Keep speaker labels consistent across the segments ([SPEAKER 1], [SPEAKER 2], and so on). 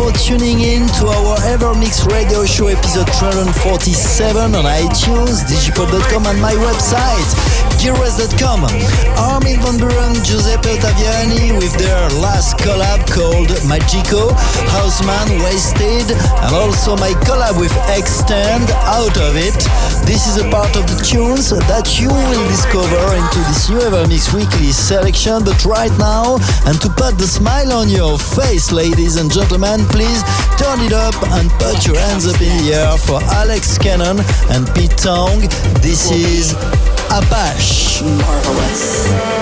[SPEAKER 1] for
[SPEAKER 2] tuning in to our Evermix radio show episode 347 on iTunes, digipod.com and my website, gileverest.com. Armin van Buuren, Giuseppe Ottaviani with their last collab called Magico, Houseman Wasted, and also my collab with Extend, Out of It. This is a part of the tunes that you will discover into this new ever Evermix Weekly selection. But right now, and to put the smile on your face, ladies and gentlemen, please turn it up and put your hands up in the air for Alex Cannon and Pete Tong. This is Apache.
[SPEAKER 1] Marvelous.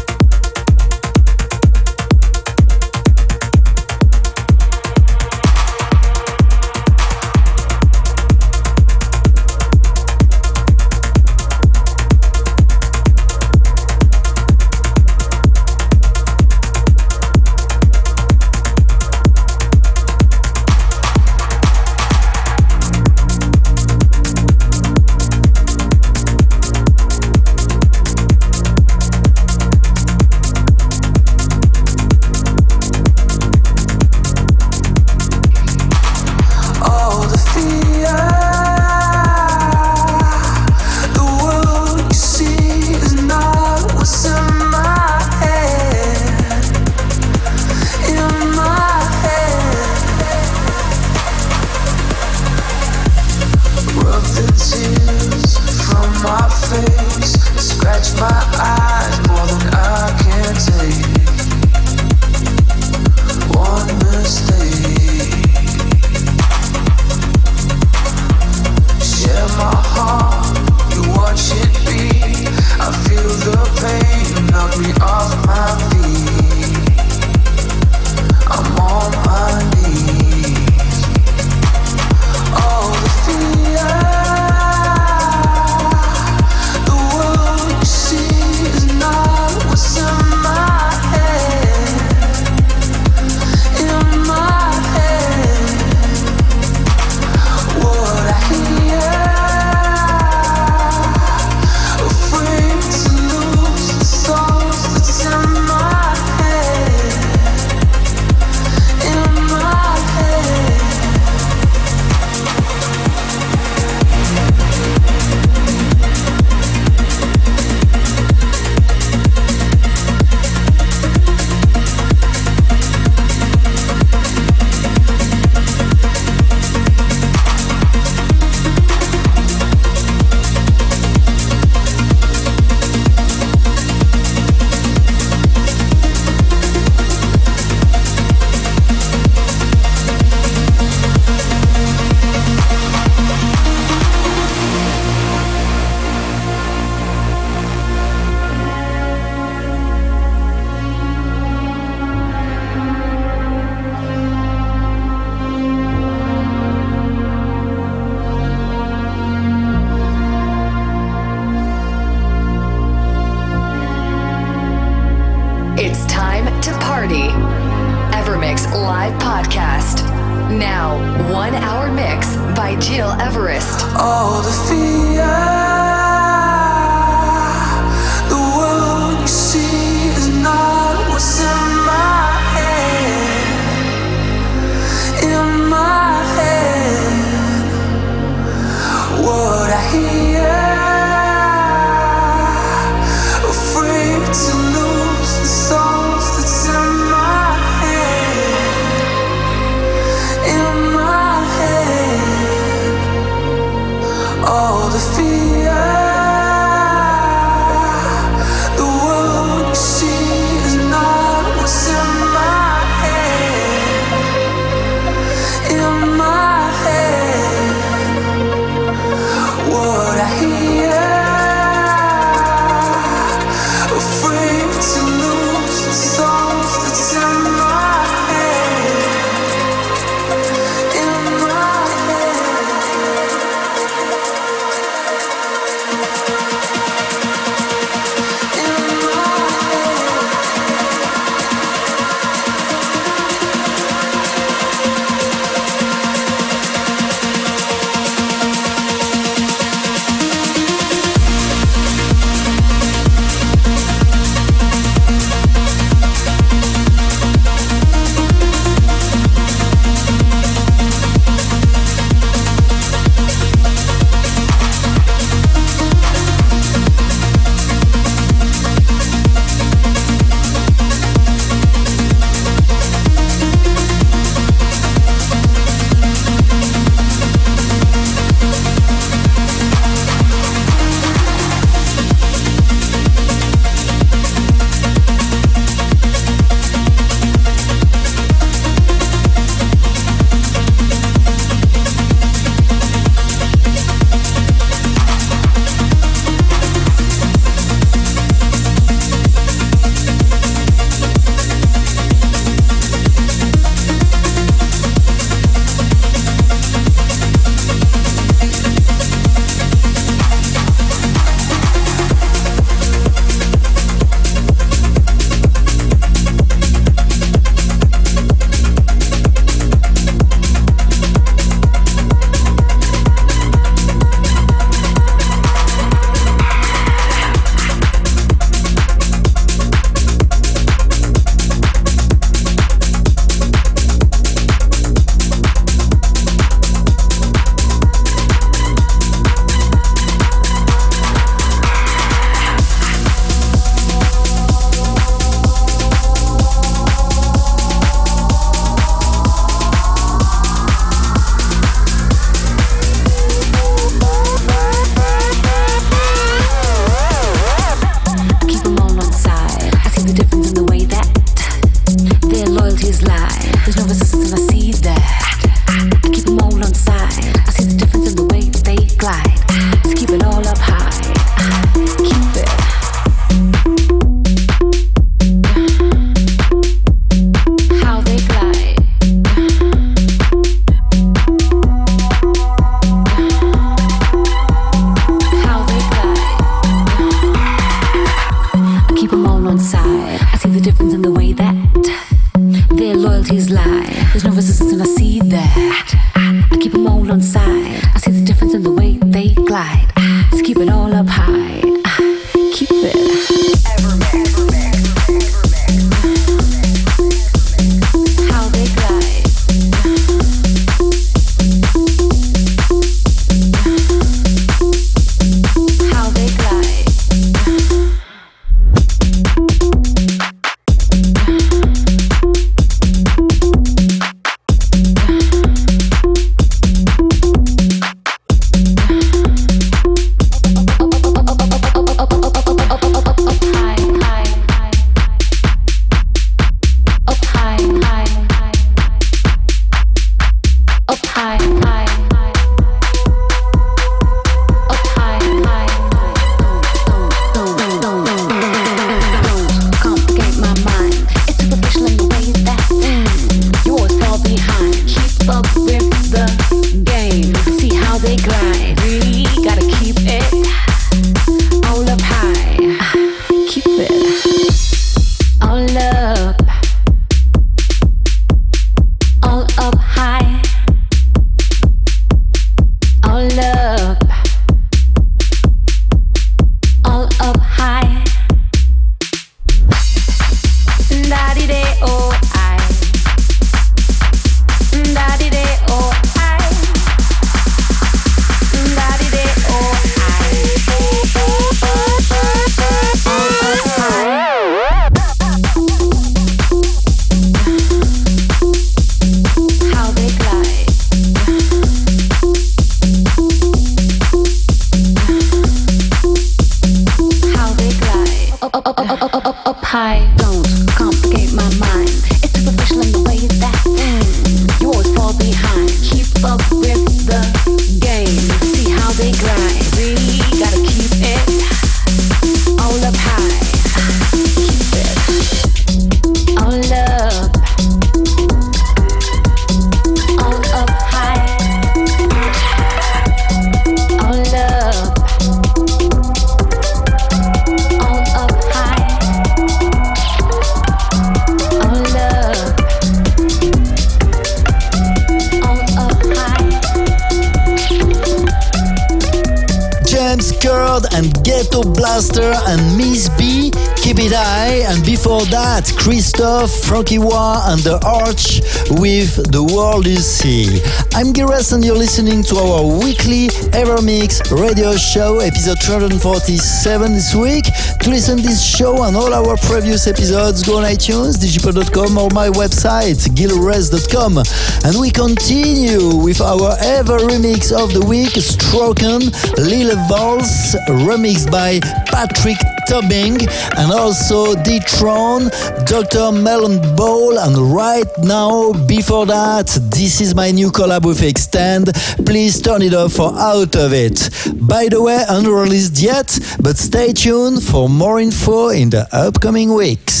[SPEAKER 2] Christophe, Frankie Wah, and The Arch with The World You See. I'm Gires and you're listening to our weekly Evermix radio show, episode 347 this week. To listen to this show and all our previous episodes, go on iTunes, digipod.com or my website, gileverest.com. And we continue with our ever remix of the week, Stroken, Lille Vals, remixed by Patrick Tubbing, and also D-Tron, Dr. Melon Ball, and right now, before that, this is my new collab with Extend. Please turn it off for Out of It. By the way, unreleased yet, but stay tuned for more info in the upcoming weeks.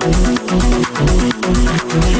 [SPEAKER 2] Thank you.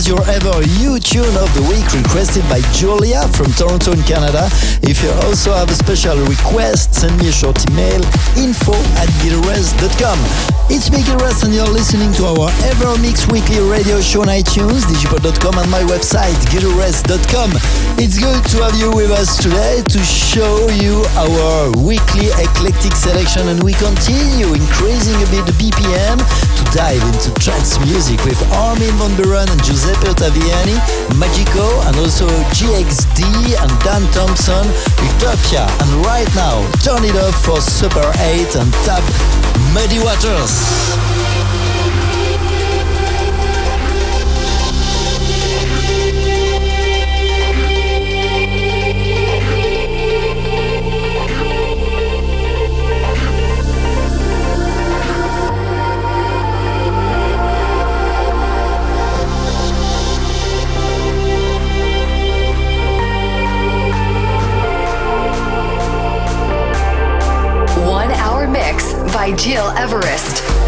[SPEAKER 2] Was your ever you tune of the week requested by Julia from Toronto in Canada. If you also have a special request, send me a short email info at gileverest.com. It's me, Rest, and you're listening to our Evermix weekly radio show on iTunes, digipod.com, and my website, gileverest.com. It's good to have you with us today to show you our weekly eclectic selection, and we continue increasing a bit the BPM to dive into trance music with Armin van Buuren and Giuseppe Ottaviani, Magico, and also GXD and Dan Thompson, Utopia. And right now, turn it up for Super 8 and Tab Muddy Waters.
[SPEAKER 3] By Gil Everest.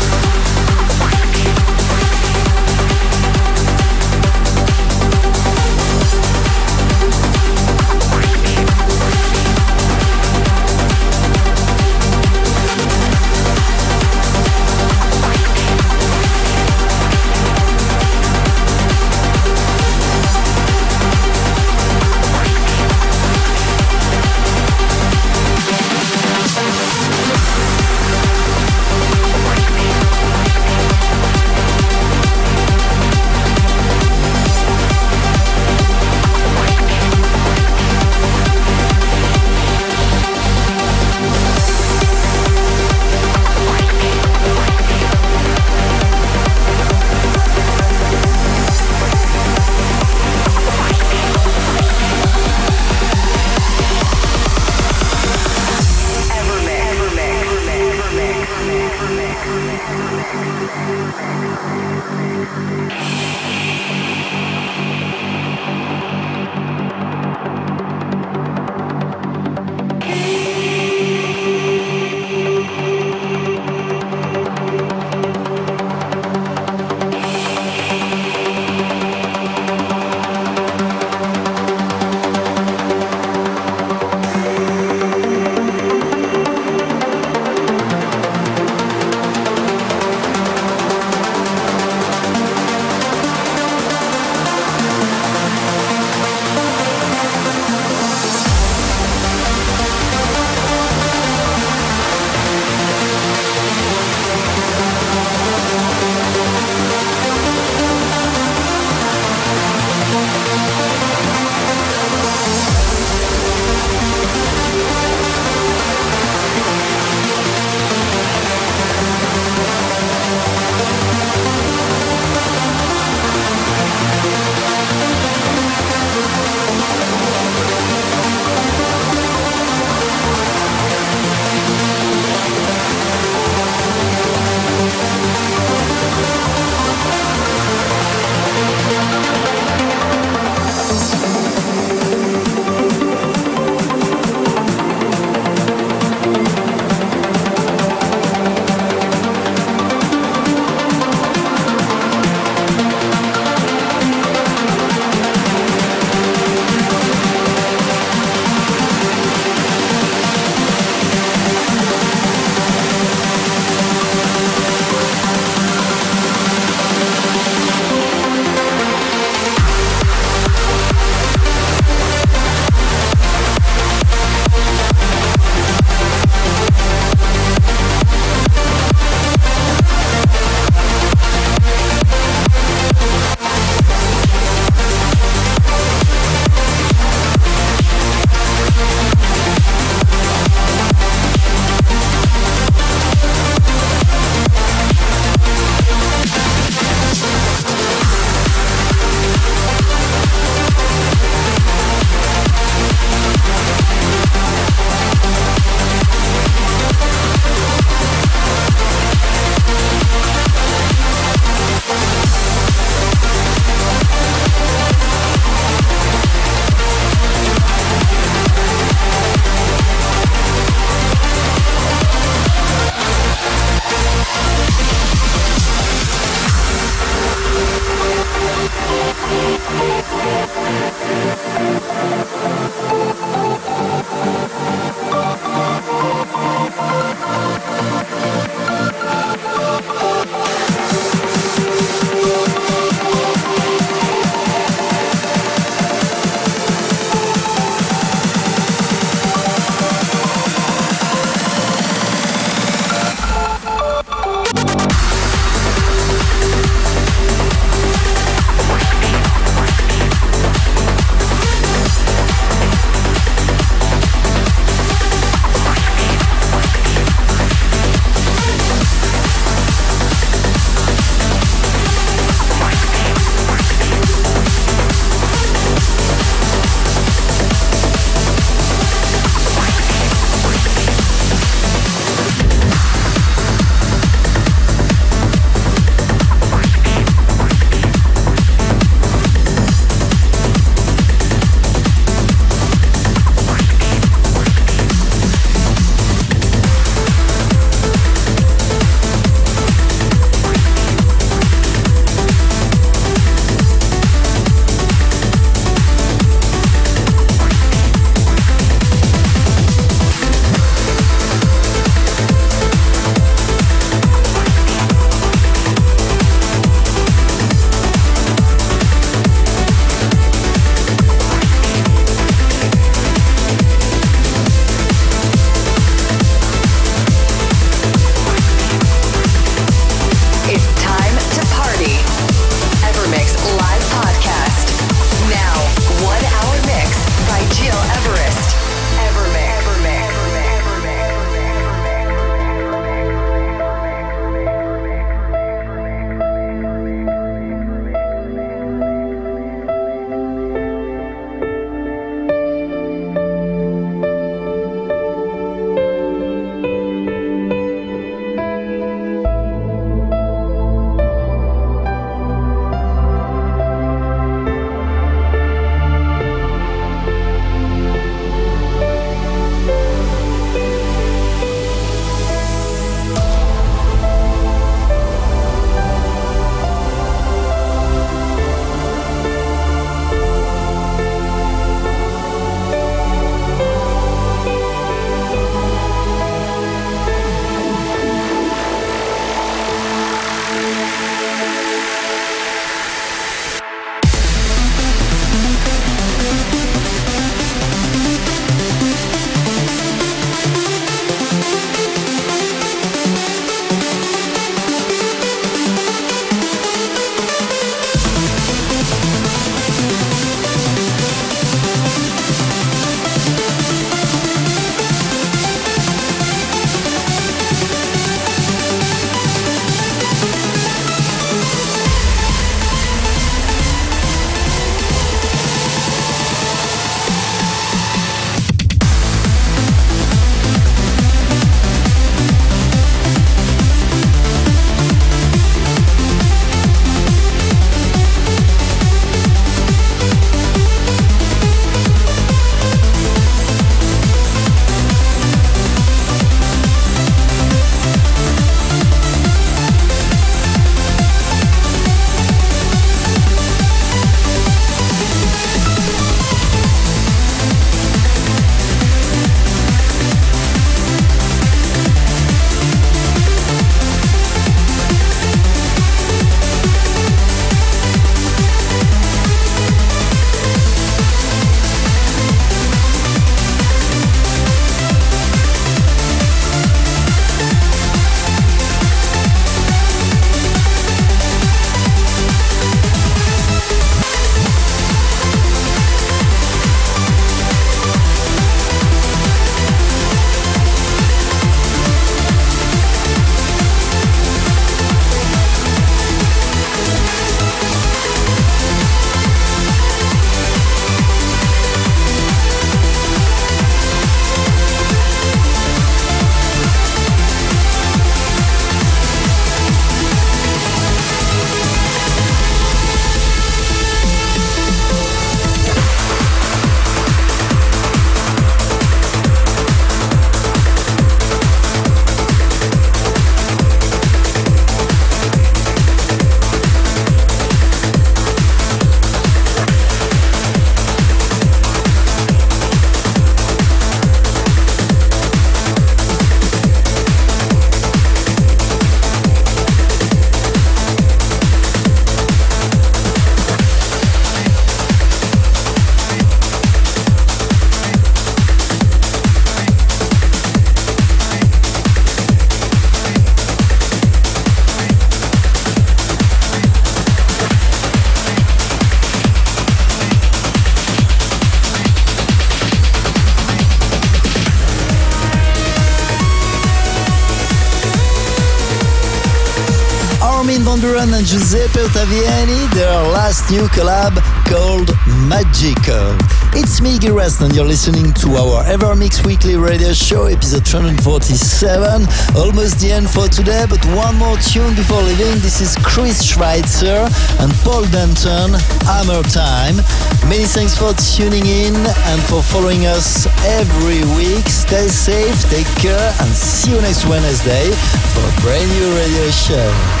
[SPEAKER 2] And Giuseppe Ottaviani, their last new collab called Magico. It's me, Everest, and you're listening to our Ever Mix Weekly Radio Show, episode 347. Almost the end for today, but one more tune before leaving. This is Chris Schweizer and Paul Denton, Hammer Time. Many thanks for tuning in and for following us every week. Stay safe, take care, and see you next Wednesday for a brand new radio show.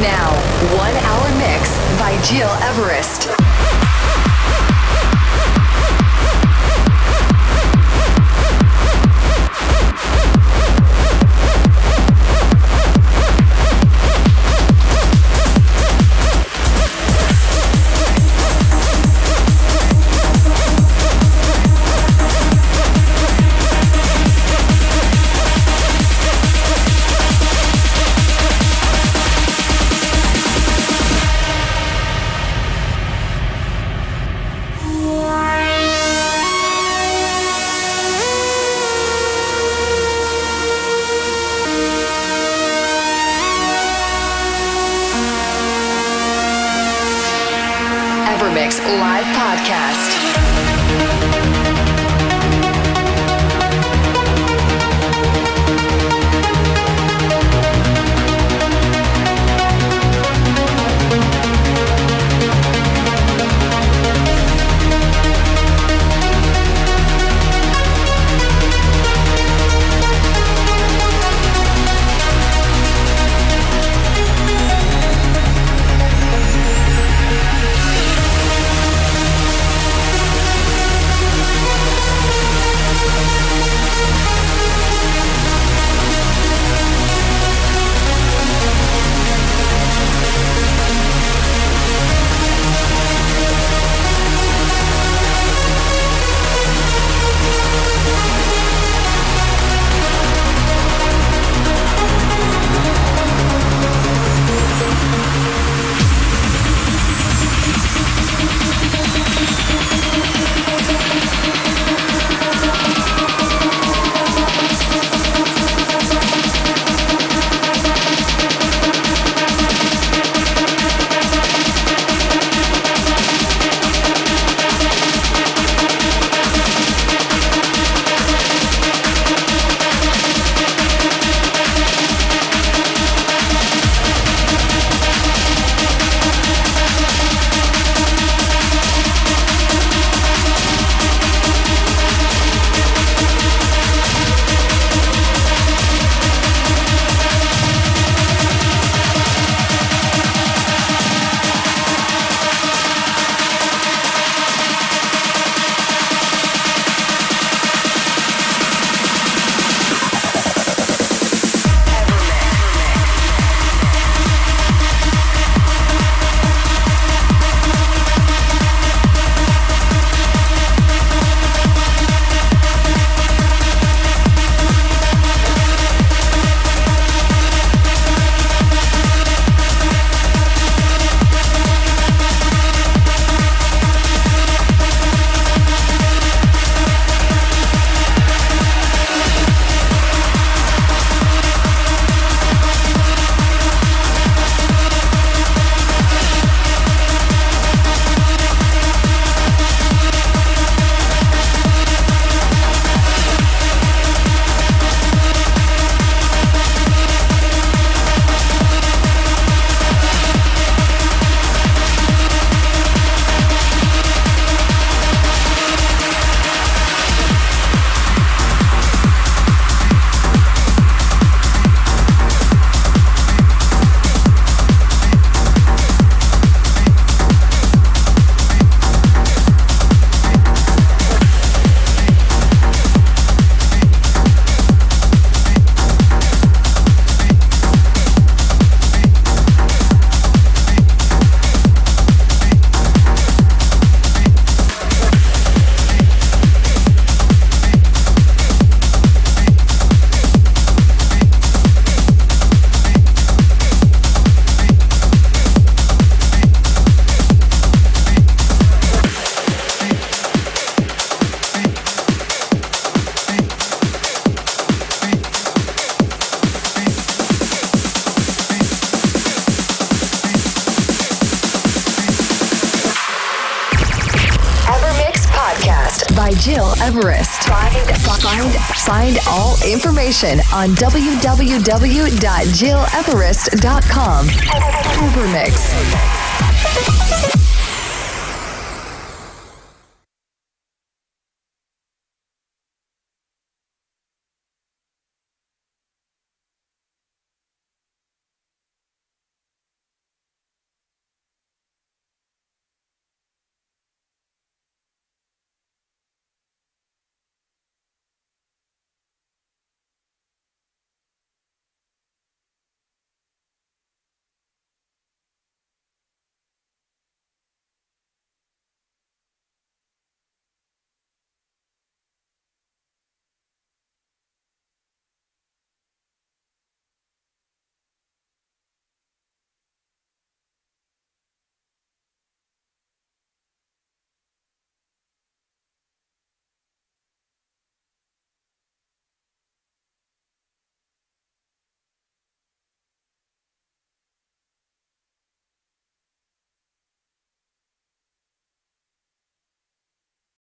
[SPEAKER 3] Now, one hour mix by Gil Everest. On www.gileverest.com. Evermix.